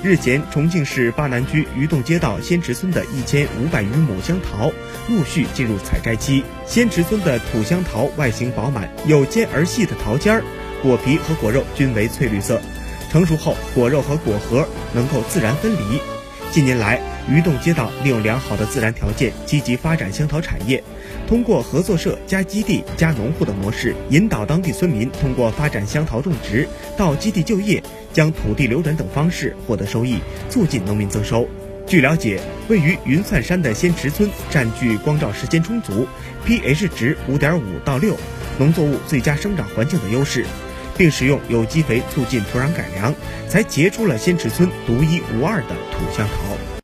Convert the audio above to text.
日前，重庆市巴南区鱼洞街道仙池村的一千五百余亩香桃陆续进入采摘期。仙池村的土香桃外形饱满，有尖而细的桃尖儿，果皮和果肉均为翠绿色。成熟后，果肉和果核能够自然分离。近年来，鱼洞街道利用良好的自然条件，积极发展香桃产业。通过合作社加基地加农户的模式，引导当地村民通过发展香桃种植到基地就业，将土地流转等方式获得收益，促进农民增收。据了解，位于云灿山的仙池村占据光照时间充足、pH 值五点五到六、农作物最佳生长环境的优势，并使用有机肥促进土壤改良，才结出了仙池村独一无二的土香桃。